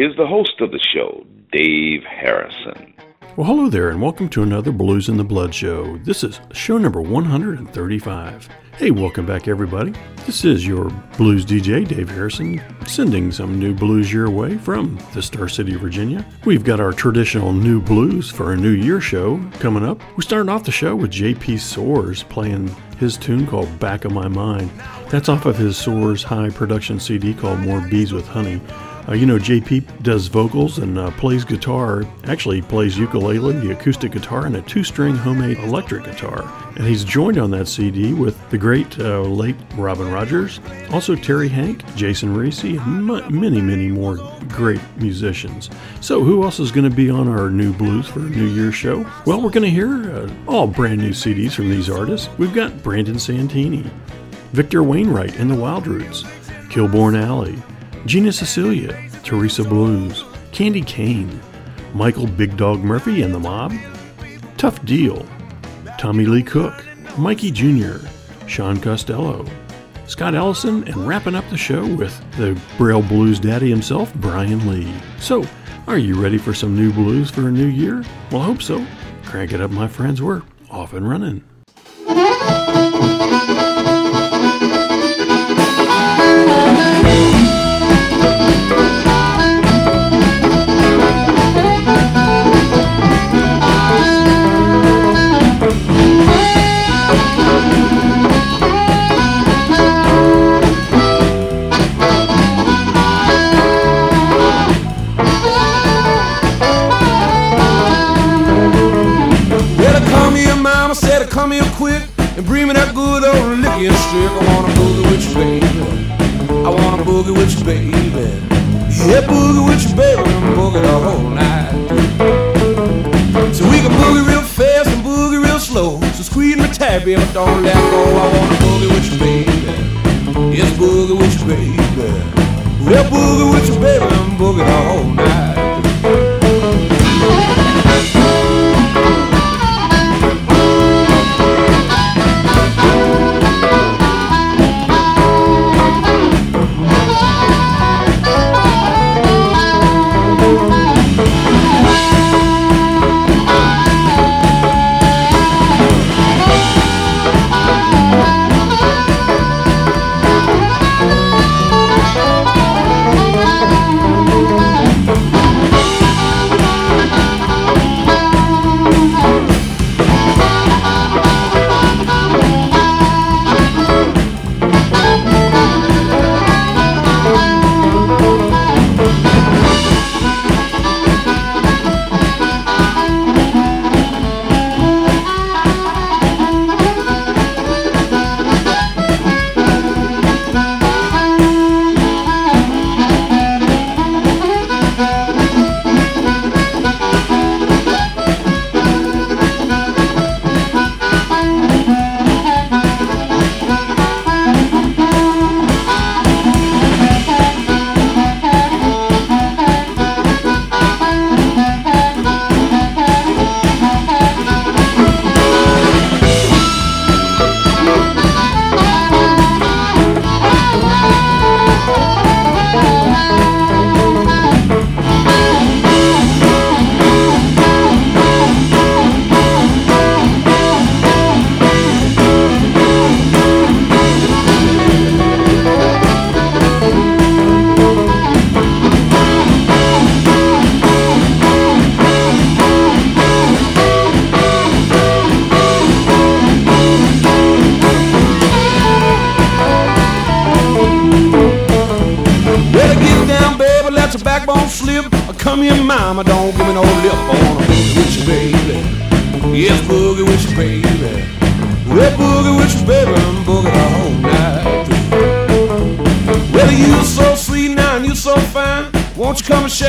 Here's the host of the show, Dave Harrison. Well, hello there, and welcome to another Blues in the Blood show. This is show number 135. Hey, welcome back, everybody. This is your blues DJ, Dave Harrison, sending some new blues your way from the Star City, Virginia. We've got our traditional new blues for a New Year show coming up. We started off the show with JP Soares playing his tune called Back of My Mind. That's off of his Soares High production CD called More Bees with Honey. Uh, you know, JP does vocals and uh, plays guitar. Actually, plays ukulele, the acoustic guitar, and a two string homemade electric guitar. And he's joined on that CD with the great uh, late Robin Rogers, also Terry Hanck, Jason Reese, m- many, many more great musicians. So, who else is going to be on our new blues for New Year's show? Well, we're going to hear uh, all brand new CDs from these artists. We've got Brandon Santini, Victor Wainwright and the Wild Roots, Kilborn Alley, Gina Sicilia, Teresa Blues, Candy Kane, Michael Big Dog Murphy and the Mob, Tough Deal, Tommy Lee Cook, Mikey Jr., Sean Costello, Scott Ellison, and wrapping up the show with the Braille Blues daddy himself, Bryan Lee. So, are you ready for some new blues for a new year? Well, I hope so. Crank it up, my friends. We're off and running. quick and bring me that good old licking stick. I wanna boogie with you, baby. I wanna boogie with you, baby. Yeah, boogie with you, baby, and boogie the whole night. So we can boogie real fast and boogie real slow. So squeeze my tabby if don't let go. I wanna boogie with you, baby. Yes, boogie with you, baby. Yeah, boogie with you, baby, I'm boogie the whole night.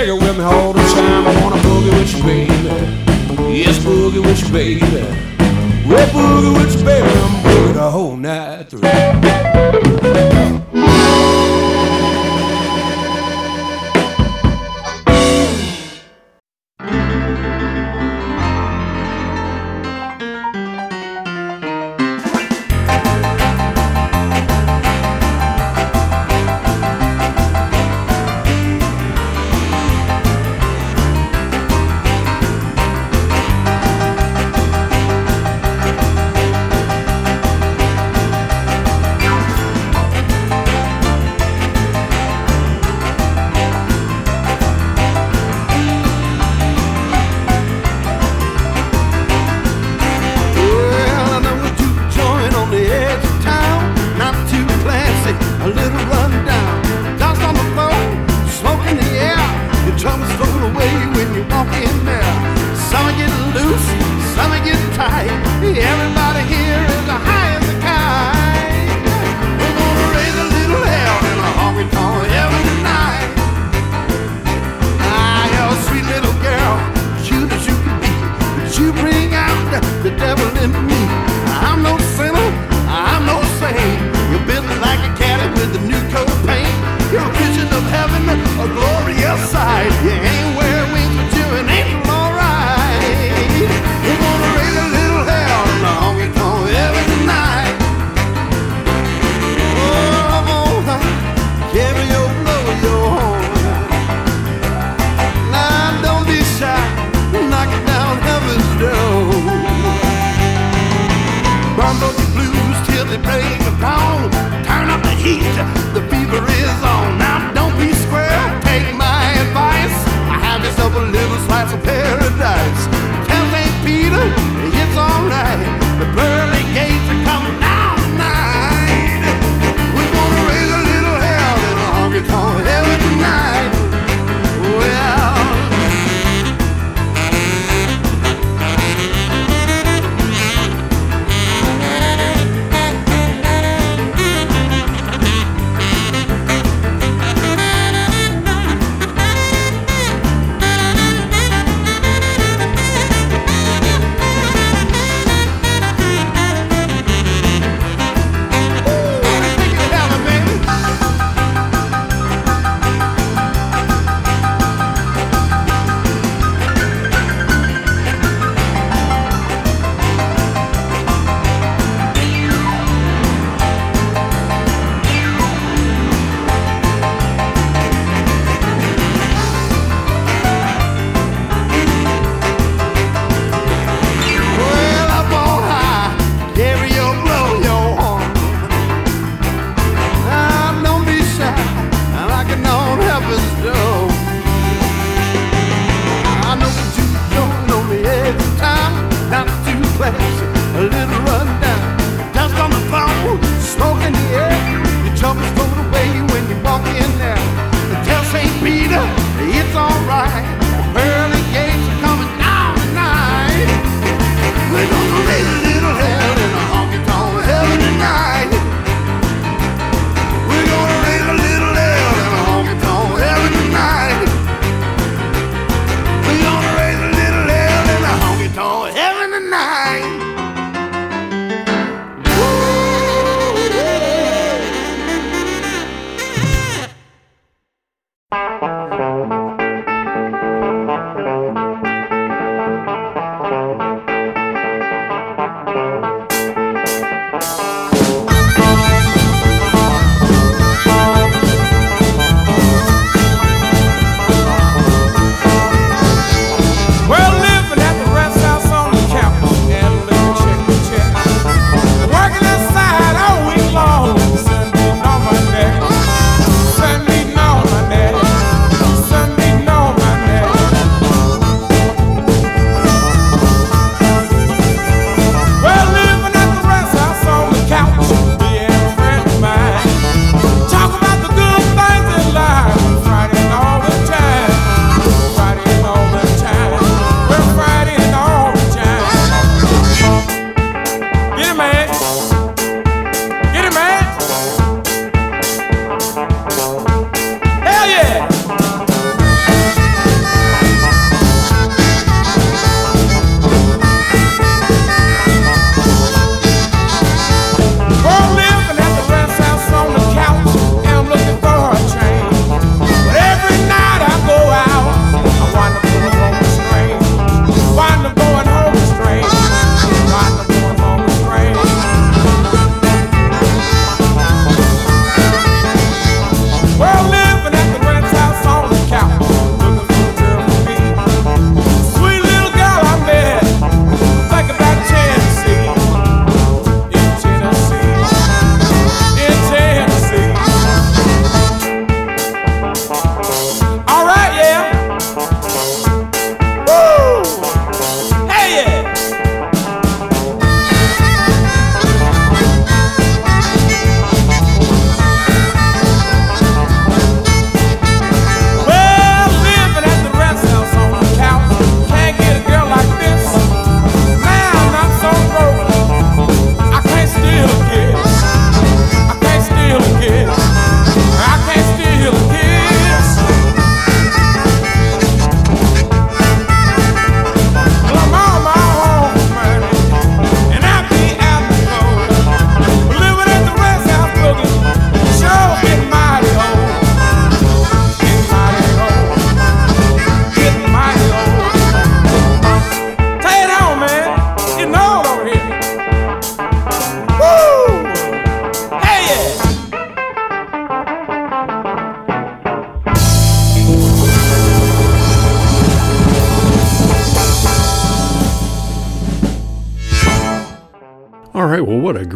nigga with me all the time. I wanna boogie with you, baby. Yes, boogie with you, baby.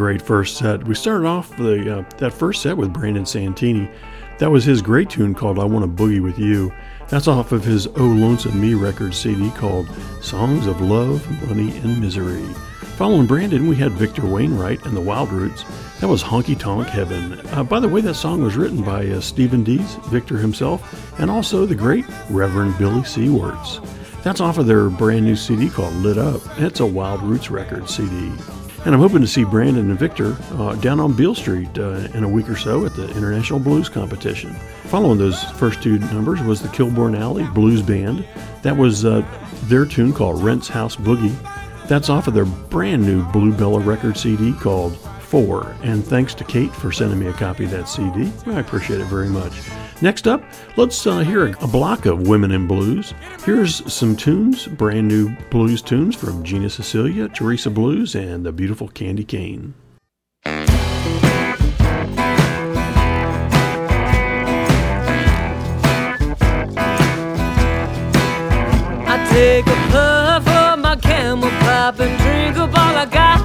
Great first set. We started off the uh, that first set with Brandon Santini. That was his great tune called I Want to Boogie With You. That's off of his Oh Lonesome Me record CD called Songs of Love, Money, and Misery. Following Brandon, we had Victor Wainwright and the Wild Roots. That was Honky Tonk Heaven. Uh, by the way, that song was written by uh, Stephen Dees, Victor himself, and also the great Reverend Billy C. Wirtz. That's off of their brand new CD called Lit Up. It's a Wild Roots record CD. And I'm hoping to see Brandon and Victor uh, down on Beale Street uh, in a week or so at the International Blues Competition. Following those first two numbers was the Kilborn Alley Blues Band. That was uh, their tune called Rent's House Boogie. That's off of their brand new Blue Bella record CD called Four. And thanks to Kate for sending me a copy of that CD. I appreciate it very much. Next up, let's uh, hear a, block of Women in Blues. Here's some tunes, brand new blues tunes from Gina Sicilia, Teresa Blues, and the beautiful Candy Kane. I take a puff of my camel pop and drink up all I got.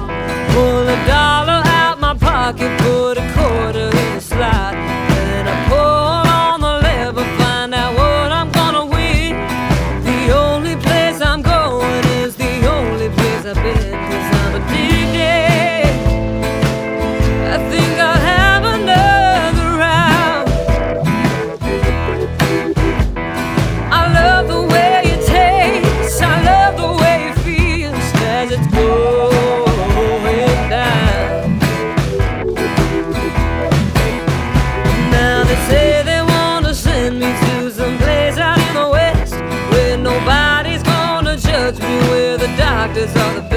Pull a dollar out my pocket, doctors are the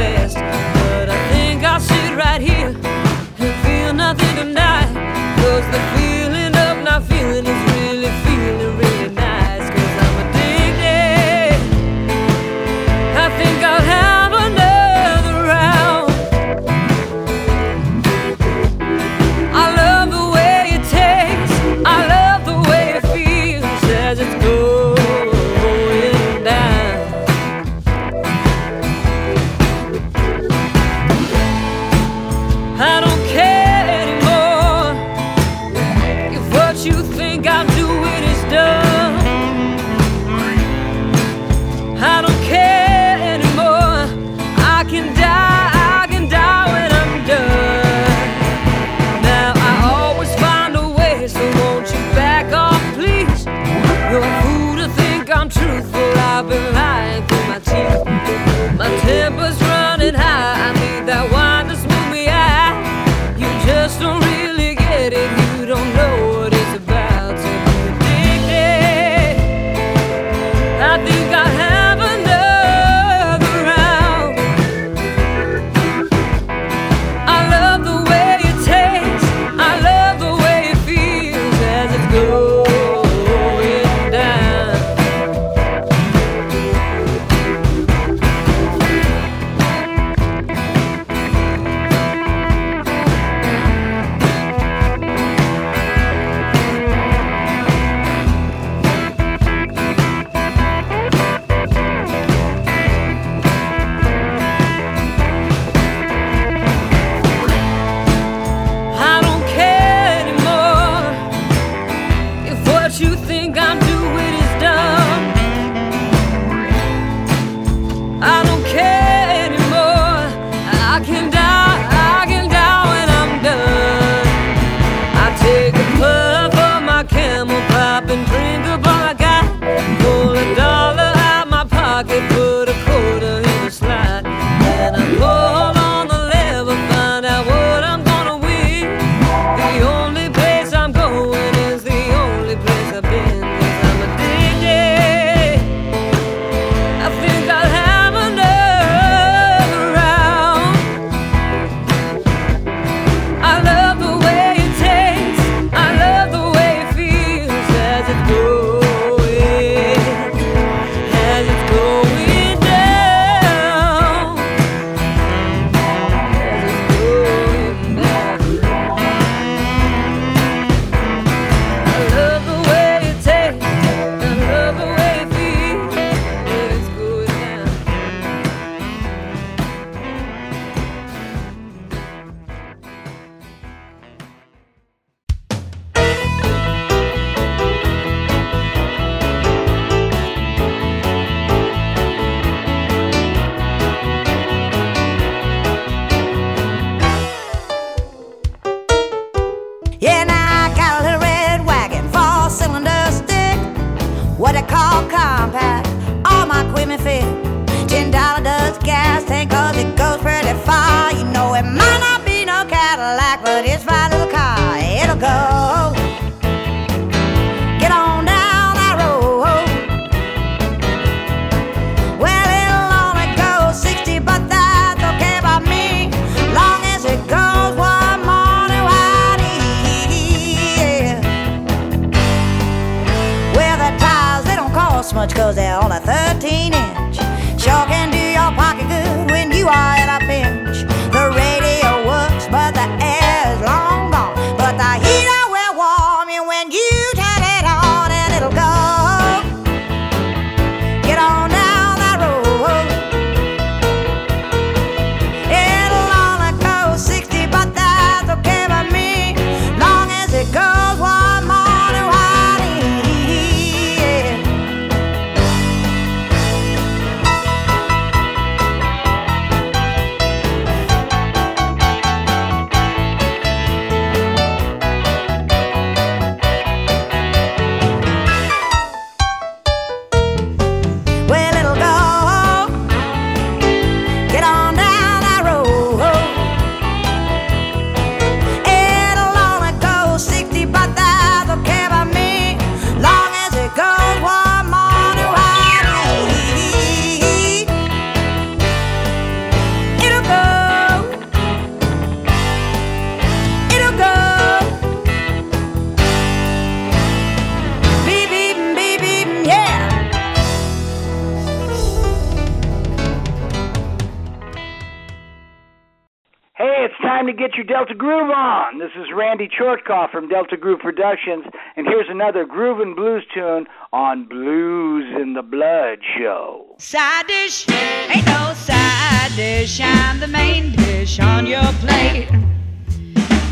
Is Chortkoff from Delta Groove Productions, and here's another groove and blues tune on Blues in the Blood show. Side dish, ain't no side dish. I'm the main dish on your plate.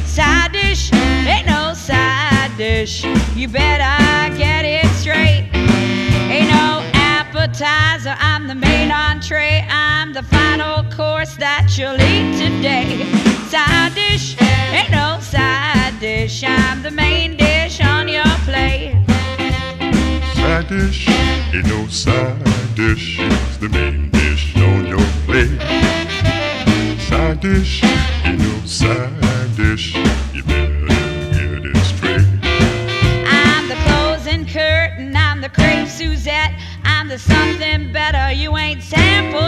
Side dish, ain't no side dish. You better get it appetizer. I'm the main entree. I'm the final course that you'll eat today. Side dish, ain't no side dish. I'm the main dish on your plate. Side dish, ain't no side dish. It's the main dish on your plate. Side dish, ain't no side I'm something better. You ain't sampled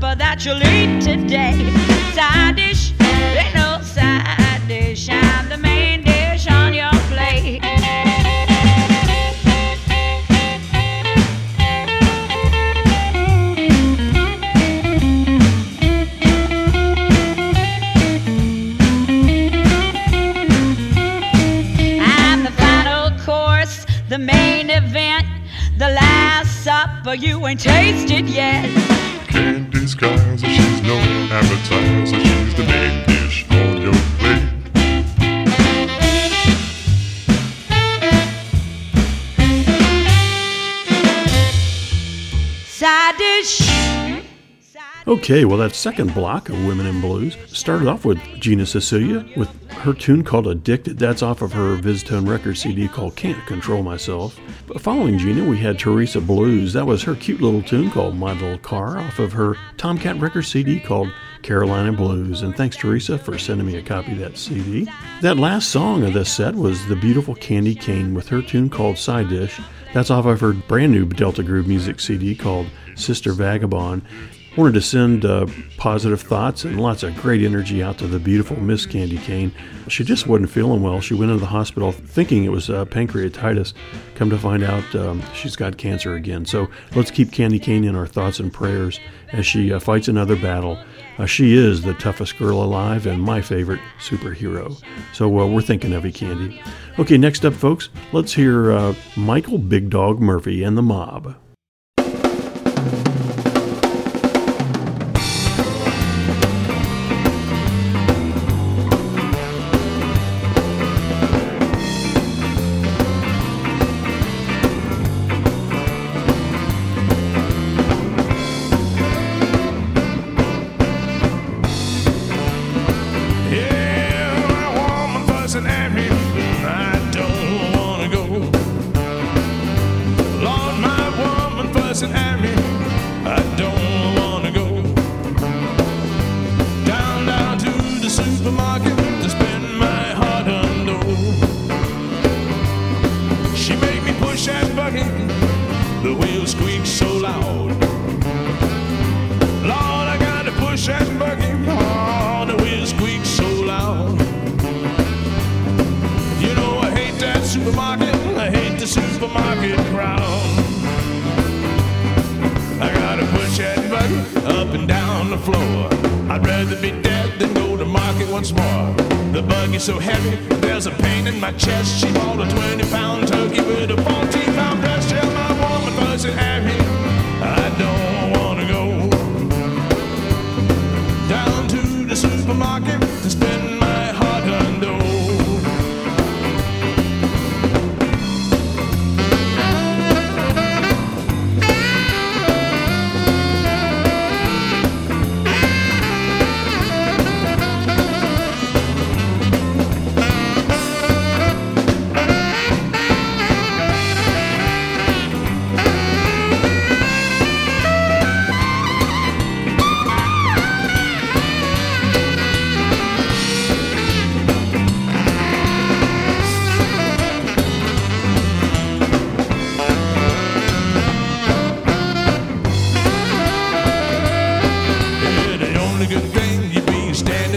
supper that you'll eat today. Okay, well, that second block of Women in Blues started off with Gina Sicilia with her tune called Addicted. That's off of her VizzTone record CD called Can't Control Myself. But following Gina, we had Teresa Blues. That was her cute little tune called My Little Car off of her Tomcat record CD called Carolina Blues. And thanks, Teresa, for sending me a copy of that CD. That last song of this set was the beautiful Candy Kane with her tune called Side Dish. That's off of her brand new Delta Groove music CD called Sister Vagabond. Wanted to send uh, positive thoughts and lots of great energy out to the beautiful Miss Candy Kane. She just wasn't feeling well. She went into the hospital thinking it was uh, pancreatitis. Come to find out, um, she's got cancer again. So let's keep Candy Kane in our thoughts and prayers as she uh, fights another battle. Uh, she is the toughest girl alive and my favorite superhero. So uh, we're thinking of you, Candy. Okay, next up, folks, let's hear uh, Michael Big Dog Murphy and the Mob.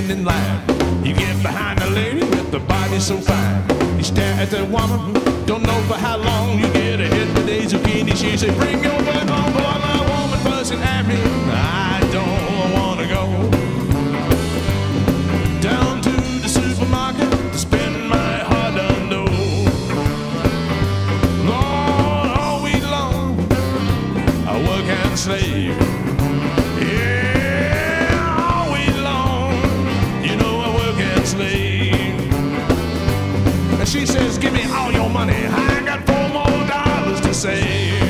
Standing in line. You get behind a lady with the body so fine. You stare at that woman, don't know for how long. You get a hit with a zucchini. She say, "Bring your back on, boy." My woman fussing at me. I don't wanna go down to the supermarket to spend my hard-earned dough. Lord, all week long I work and slave. Money. I got four more dollars to save."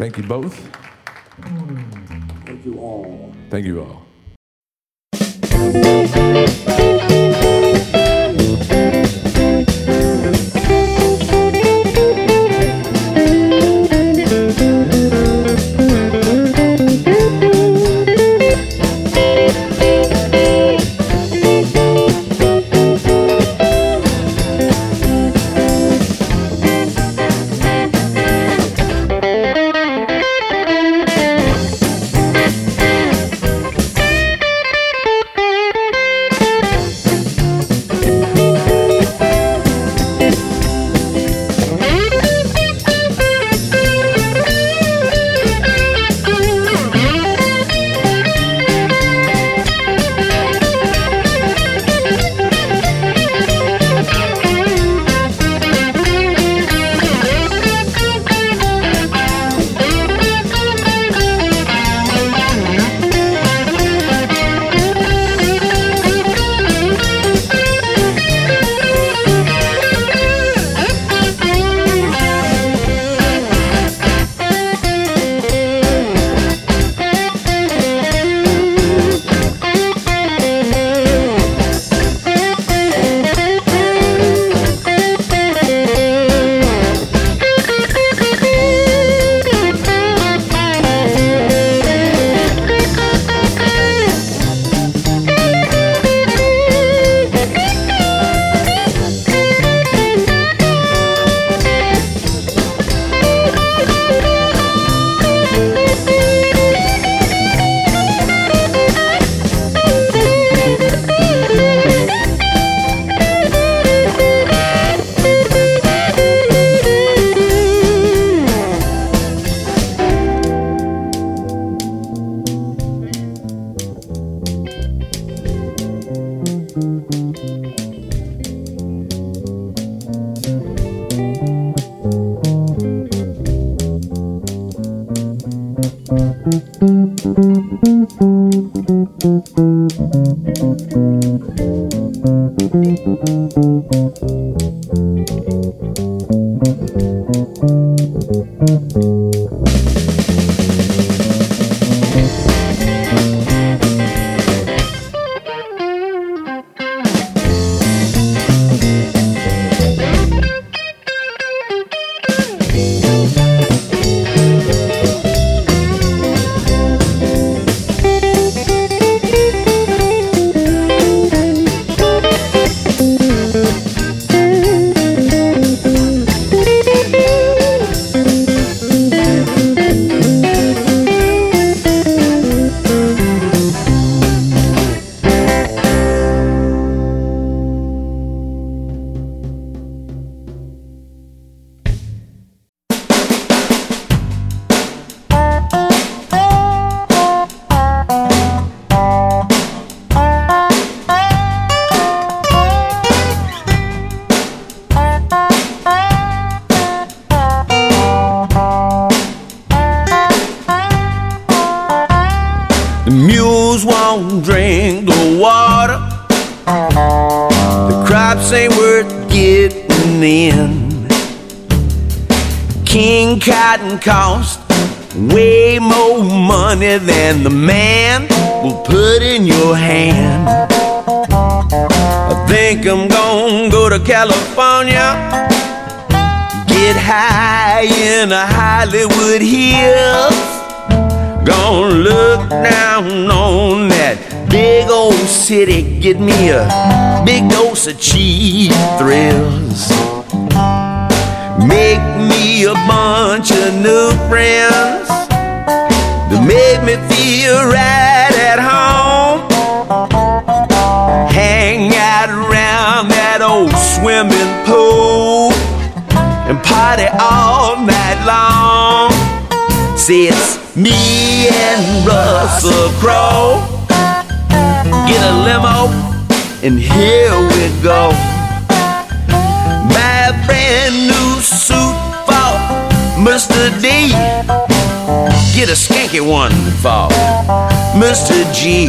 Thank you both. Thank you all. Thank you all. High in the Hollywood Hills. Gonna look down on that big old city, get me a big dose of cheap thrills. Make me a bunch of new friends to make me feel right at home. Hang out around that old swimming pool and party all it's me and Russell Crowe. Get a limo, and here we go. My brand new suit for Mr. D. Get a skanky one for Mr. G.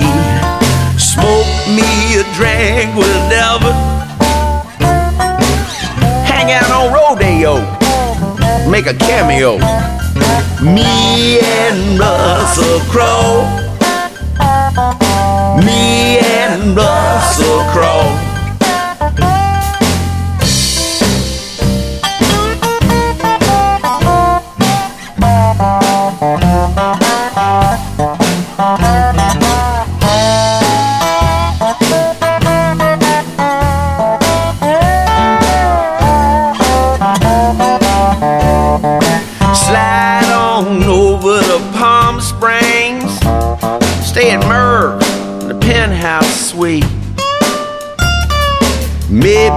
Smoke me a drink with Delvin. Hang out on Rodeo. Make a cameo. Me and Russell Crowe. Me and Russell Crowe.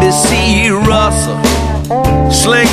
Maybe see Russell sling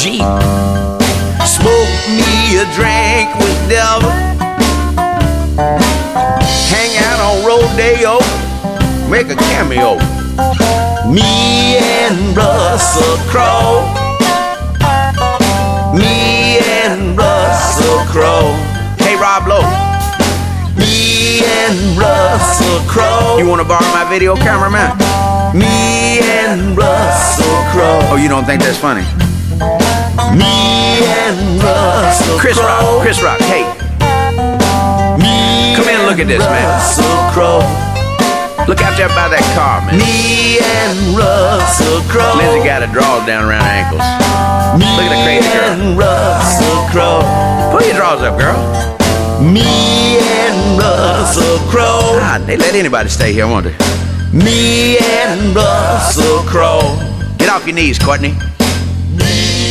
G. Smoke me a drink with Delvin. Hang out on Rodeo. Make a cameo. Me and Russell Crowe. Me and Russell Crowe. Hey, Rob Lowe. Me and Russell Crowe. You want to borrow my video camera, man? Me and Russell Crowe. Oh, you don't think that's funny? Me and Russell Chris Rock. Chris Rock. Hey. Me Come in and look at this, man. Russell Crowe. Look out there by that car, man. Me and Russell Crowe. Lindsay got her drawers down around her ankles. Look at the crazy girl. Me and Russell Crowe. Pull your drawers up, girl. Me and Russell Crowe. Ah, they let anybody stay here, won't they? Me and Russell Crowe. Get off your knees, Courtney.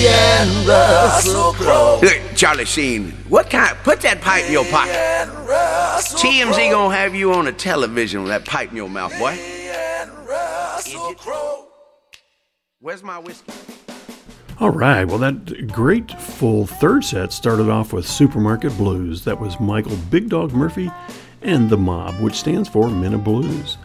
And Russell Crowe. Look, Charlie Sheen, what kind? Put that pipe in your pocket. TMZ gonna have you on the television with that pipe in your mouth, boy. Where's my whiskey? All right, well, that great full third set started off with Supermarket Blues. That was Michael Big Dog Murphy and The Mob, which stands for Men of Blues.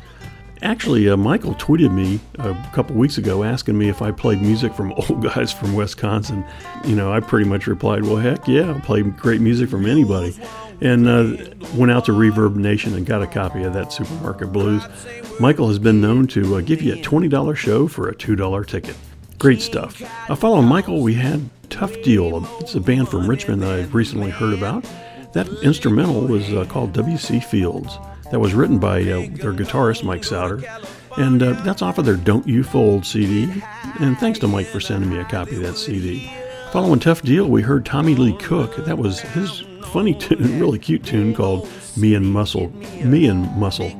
Actually, uh, Michael tweeted me a couple weeks ago asking me if I played music from old guys from Wisconsin. You know, I pretty much replied, well, heck yeah, I play great music from anybody. And uh, went out to Reverb Nation and got a copy of that Supermarket Blues. Michael has been known to uh, give you a $20 show for a $2 ticket. Great stuff. Uh, following Michael, we had Tough Deal. It's a band from Richmond that I've recently heard about. That instrumental was uh, called W.C. Fields. That was written by uh, their guitarist, Mike Souter. And uh, that's off of their Don't You Fold CD. And thanks to Mike for sending me a copy of that CD. Following Tough Deal, we heard Tommy Lee Cook. That was his funny tune, really cute tune called Me and Muscle. Me and Muscle.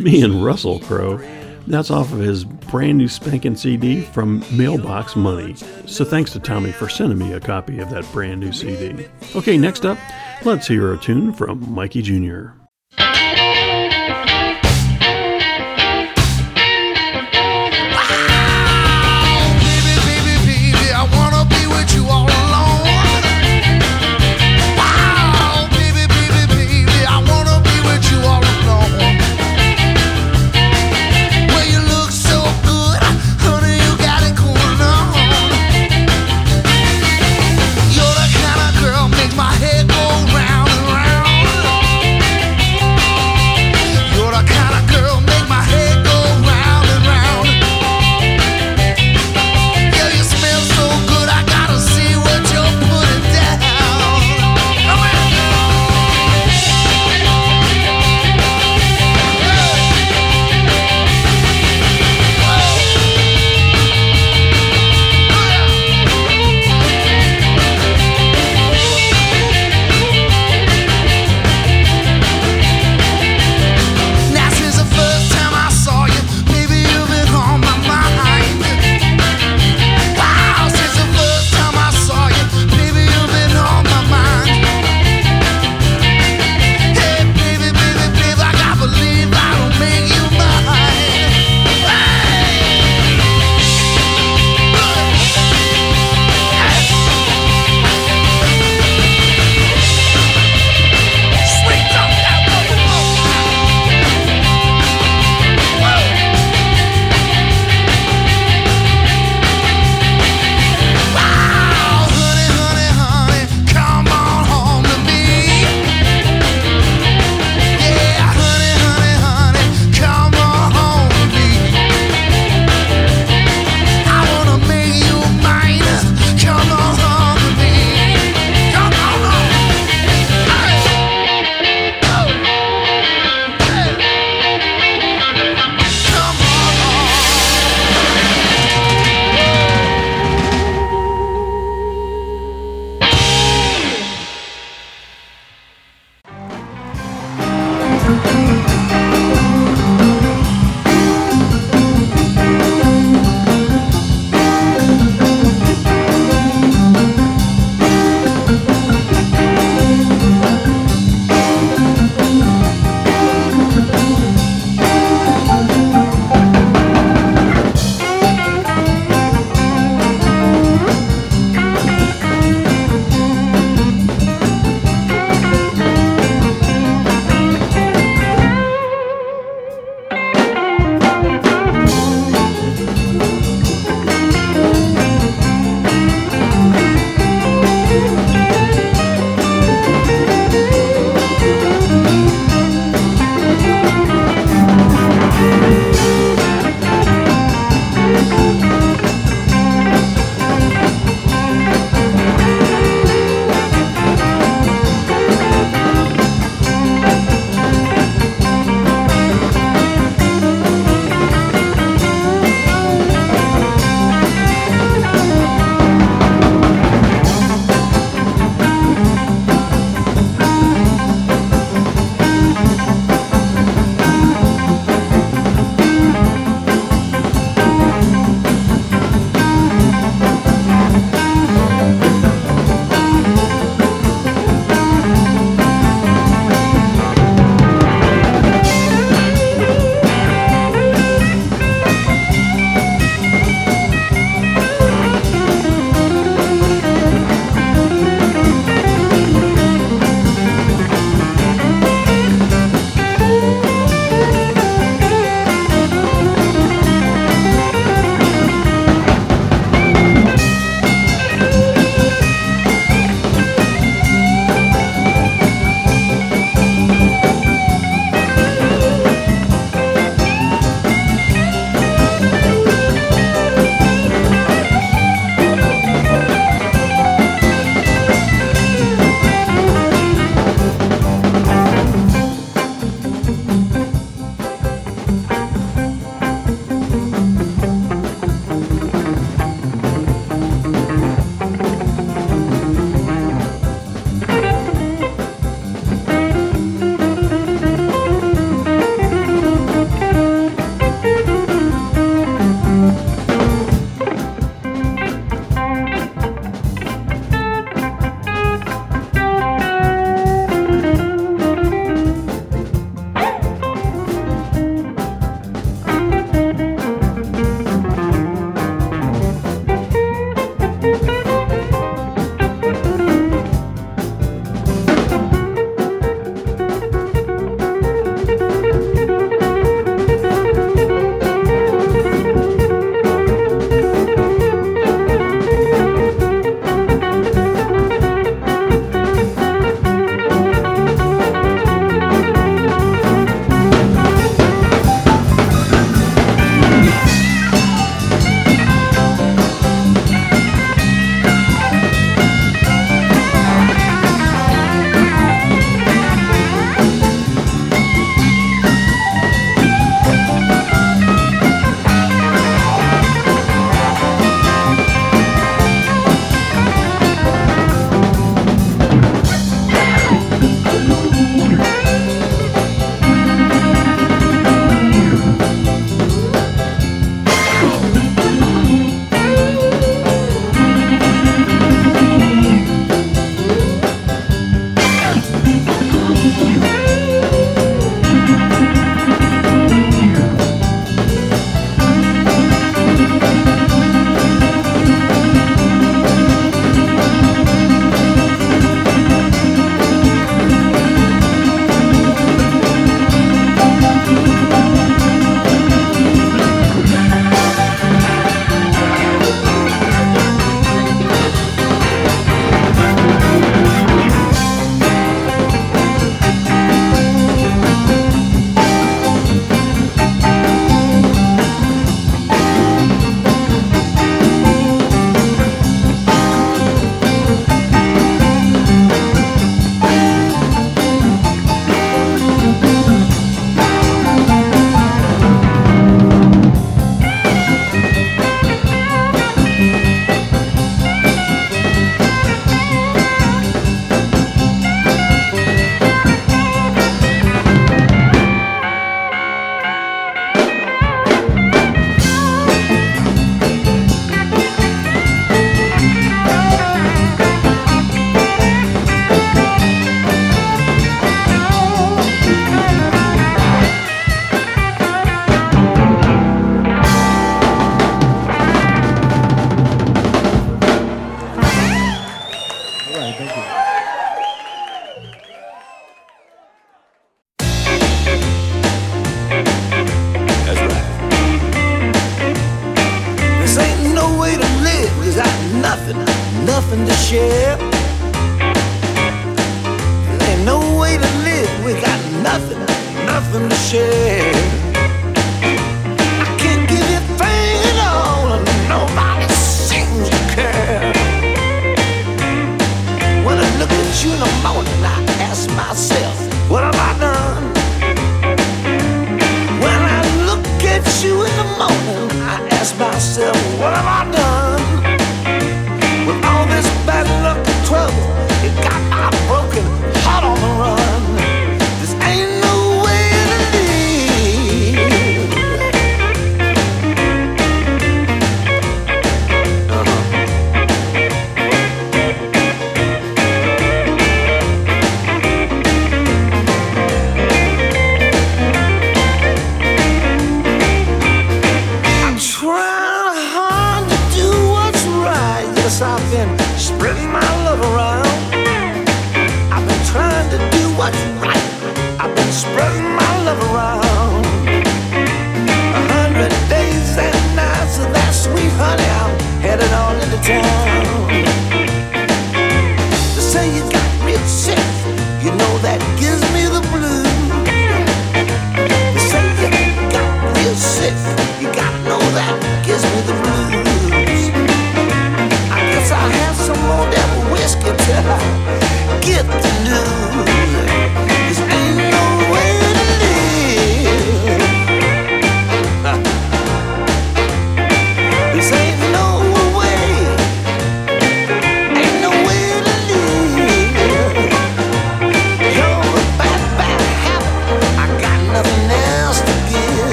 Me and Russell Crowe. That's off of his brand new spanking CD from Mailbox Money. So thanks to Tommy for sending me a copy of that brand new CD. Okay, next up, let's hear a tune from Mikey Jr.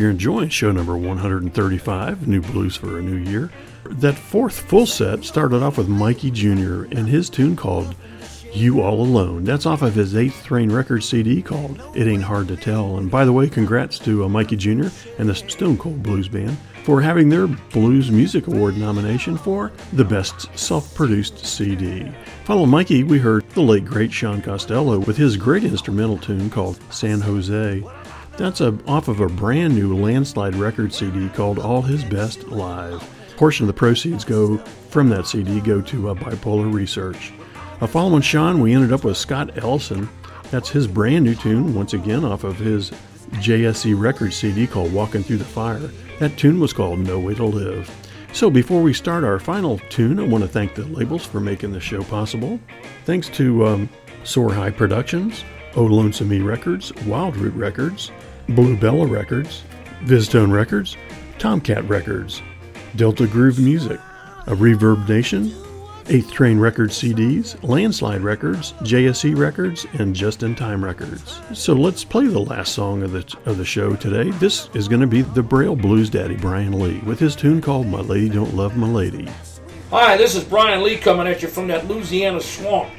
you're enjoying show number 135, New Blues for a New Year. That fourth full set started off with Mikey Jr. and his tune called You All Alone. That's off of his Eighth Train record CD called It Ain't Hard to Tell. And by the way, congrats to uh, Mikey Jr. and the Stone Cold Blues Band for having their Blues Music Award nomination for the Best Self Produced CD. Follow Mikey, we heard the late great Sean Costello with his great instrumental tune called San Jose. That's a, off of a brand new Landslide record CD called At His Best Live. A portion of the proceeds go from that CD go to uh, Bipolar Research. Following Sean, we ended up with Scott Ellison. That's his brand new tune, once again off of his JSE record CD called Walking Through the Fire. That tune was called No Way to Live. So before we start our final tune, I want to thank the labels for making the show possible. Thanks to um, Soar High Productions, O Lonesome Me Records, Wild Root Records, Blue Bella Records, VizzTone Records, Tomcat Records, Delta Groove Music, A Reverb Nation, Eighth Train Records CDs, Landslide Records, JSE Records, and Just in Time Records. So let's play the last song of the of the show today. This is going to be the Braille Blues Daddy Bryan Lee with his tune called "My Lady Don't Love My Lady." Hi, this is Bryan Lee coming at you from that Louisiana swamp.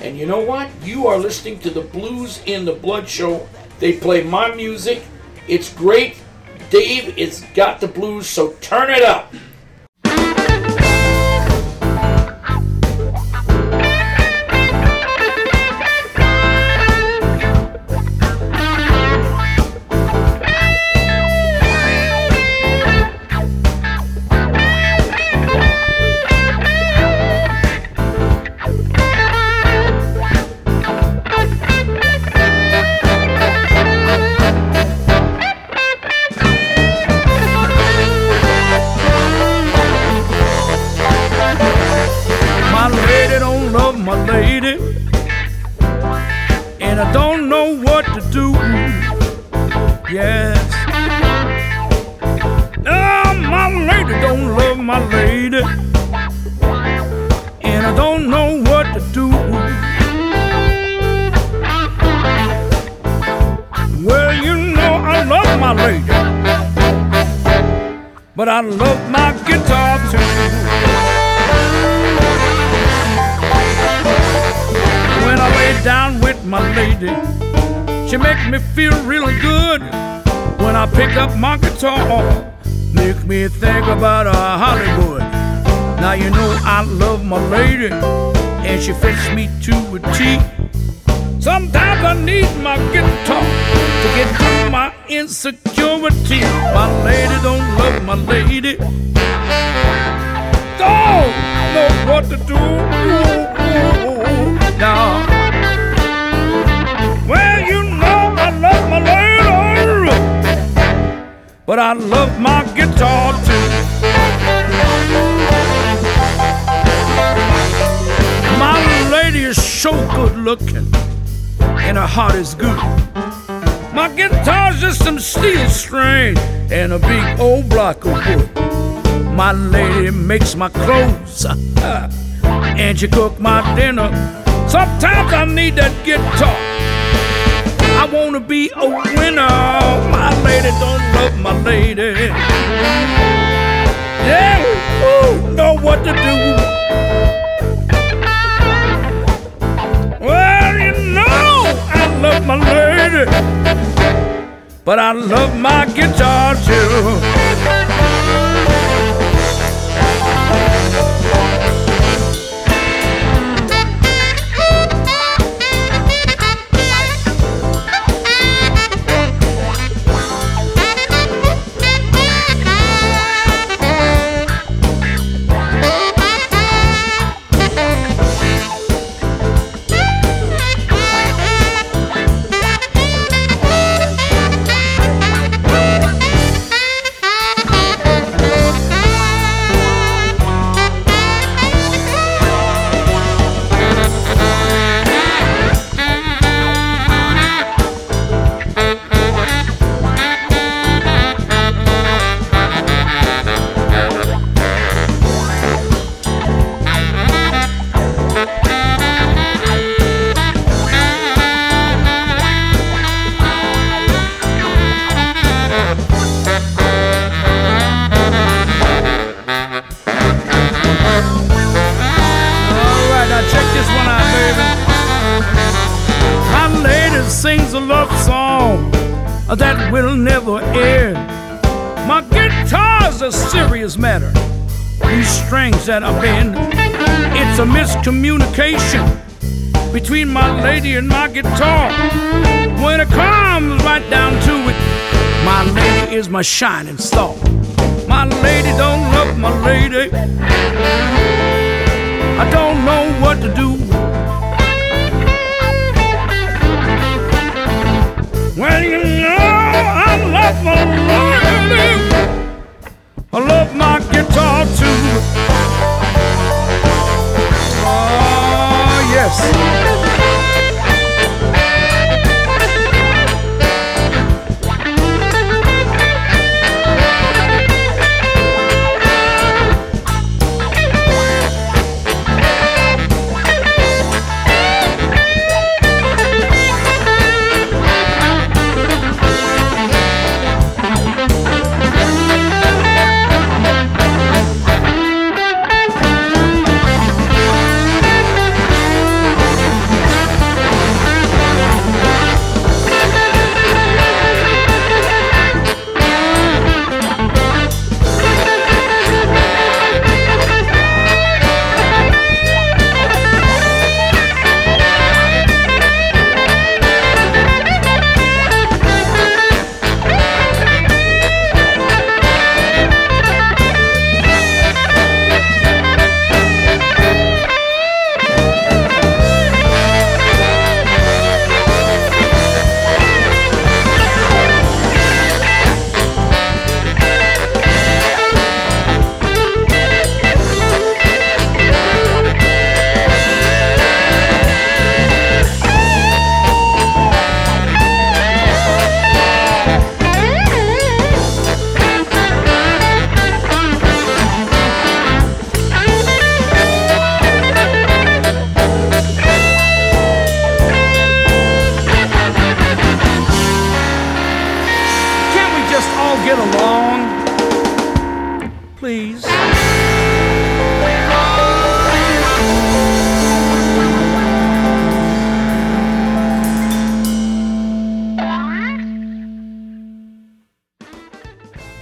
And you know what? You are listening to the BluzNdaBlood show. They play my music. It's great. Dave, it's got the blues, so turn it up. Guitar. Make me think about a Hollywood. Now you know I love my lady, and she fits me to a T. Sometimes I need my guitar to get through my insecurity. My lady don't love my lady. Don't know what to do now. But I love my guitar too. My lady is so good looking, and her heart is good. My guitar's just some steel string and a big old block of wood. My lady makes my clothes, uh, and she cook my dinner. Sometimes I need that guitar. Wanna be a winner. My lady don't love my lady. Yeah, ooh, know what to do. Well, you know I love my lady, but I love my guitar too. My shining star. My lady don't love my lady. I don't please.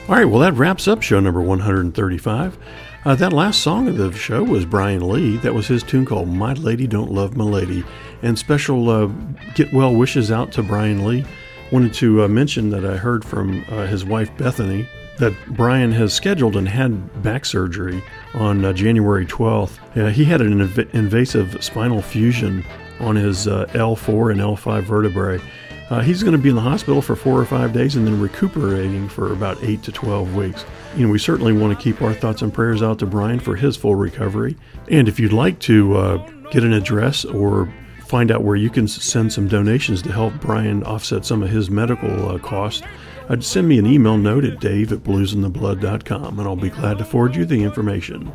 All right, well, that wraps up show number 135. Uh, that last song of the show was Bryan Lee. That was his tune called My Lady Don't Love My Lady. And special uh, get well wishes out to Bryan Lee. Wanted to uh, mention that I heard from uh, his wife, Bethany, that Bryan has scheduled and had back surgery on uh, January 12th. Uh, he had an inv- invasive spinal fusion on his uh, L4 and L5 vertebrae. Uh, he's going to be in the hospital for four or five days and then recuperating for about eight to 12 weeks. You know, we certainly want to keep our thoughts and prayers out to Bryan for his full recovery. And if you'd like to uh, get an address or find out where you can send some donations to help Brian offset some of his medical uh, costs, uh, send me an email note at dave at bluzndablood.com and I'll be glad to forward you the information.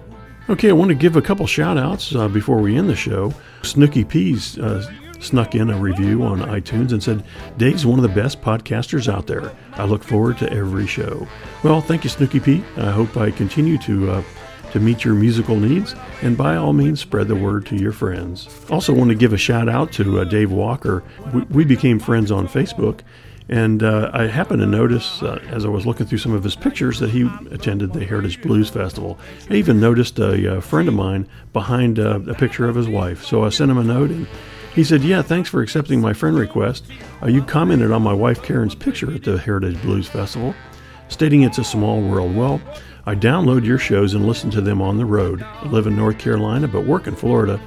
Okay, I want to give a couple shout outs uh, before we end the show. Snooky Peas uh, snuck in a review on iTunes and said, Dave's one of the best podcasters out there. I look forward to every show. Well, thank you, Snooky Pete. I hope I continue to. Uh, to meet your musical needs, and by all means, spread the word to your friends. Also, want to give a shout out to uh, Dave Walker. We, we became friends on Facebook, and uh, I happened to notice uh, as I was looking through some of his pictures that he attended the Heritage Blues Festival. I even noticed a, uh friend of mine behind uh, a picture of his wife, so I sent him a note and he said, Yeah, thanks for accepting my friend request. Uh, you commented on my wife Karen's picture at the Heritage Blues Festival, stating it's a small world. Well, I download your shows and listen to them on the road. I live in North Carolina but work in Florida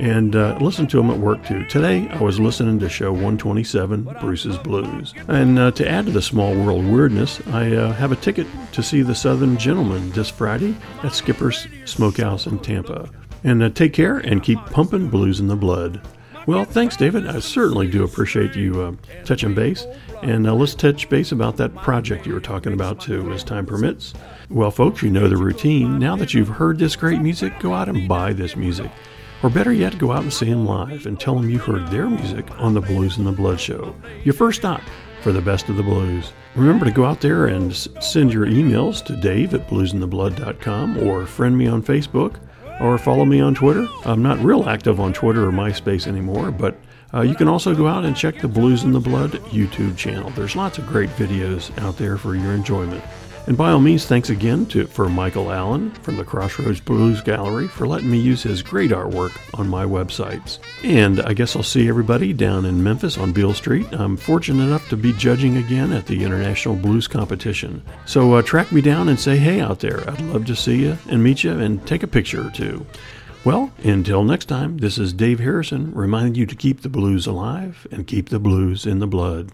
and uh, listen to them at work too. Today, I was listening to show 127, Bruce's Blues. And uh, to add to the small world weirdness, I uh, have a ticket to see the Southern Gentlemen this Friday at Skipper's Smokehouse in Tampa. And uh, take care and keep pumping blues in the blood. Well, thanks, David. I certainly do appreciate you uh, touching base. And uh, let's touch base about that project you were talking about too, as time permits. Well, folks, you know the routine. Now that you've heard this great music, go out and buy this music. Or better yet, go out and see them live and tell them you heard their music on the BluzNdaBlood show. Your first stop for the best of the blues. Remember to go out there and send your emails to dave at bluzndablood.com or friend me on Facebook or follow me on Twitter. I'm not real active on Twitter or MySpace anymore, but uh, you can also go out and check the BluzNdaBlood YouTube channel. There's lots of great videos out there for your enjoyment. And by all means, thanks again to for Michael Allen from the Crossroads Blues Gallery for letting me use his great artwork on my websites. And I guess I'll see everybody down in Memphis on Beale Street. I'm fortunate enough to be judging again at the International Blues Competition. So uh, track me down and say hey out there. I'd love to see you and meet you and take a picture or two. Well, until next time, this is Dave Harrison reminding you to keep the blues alive and keep the blues in the blood.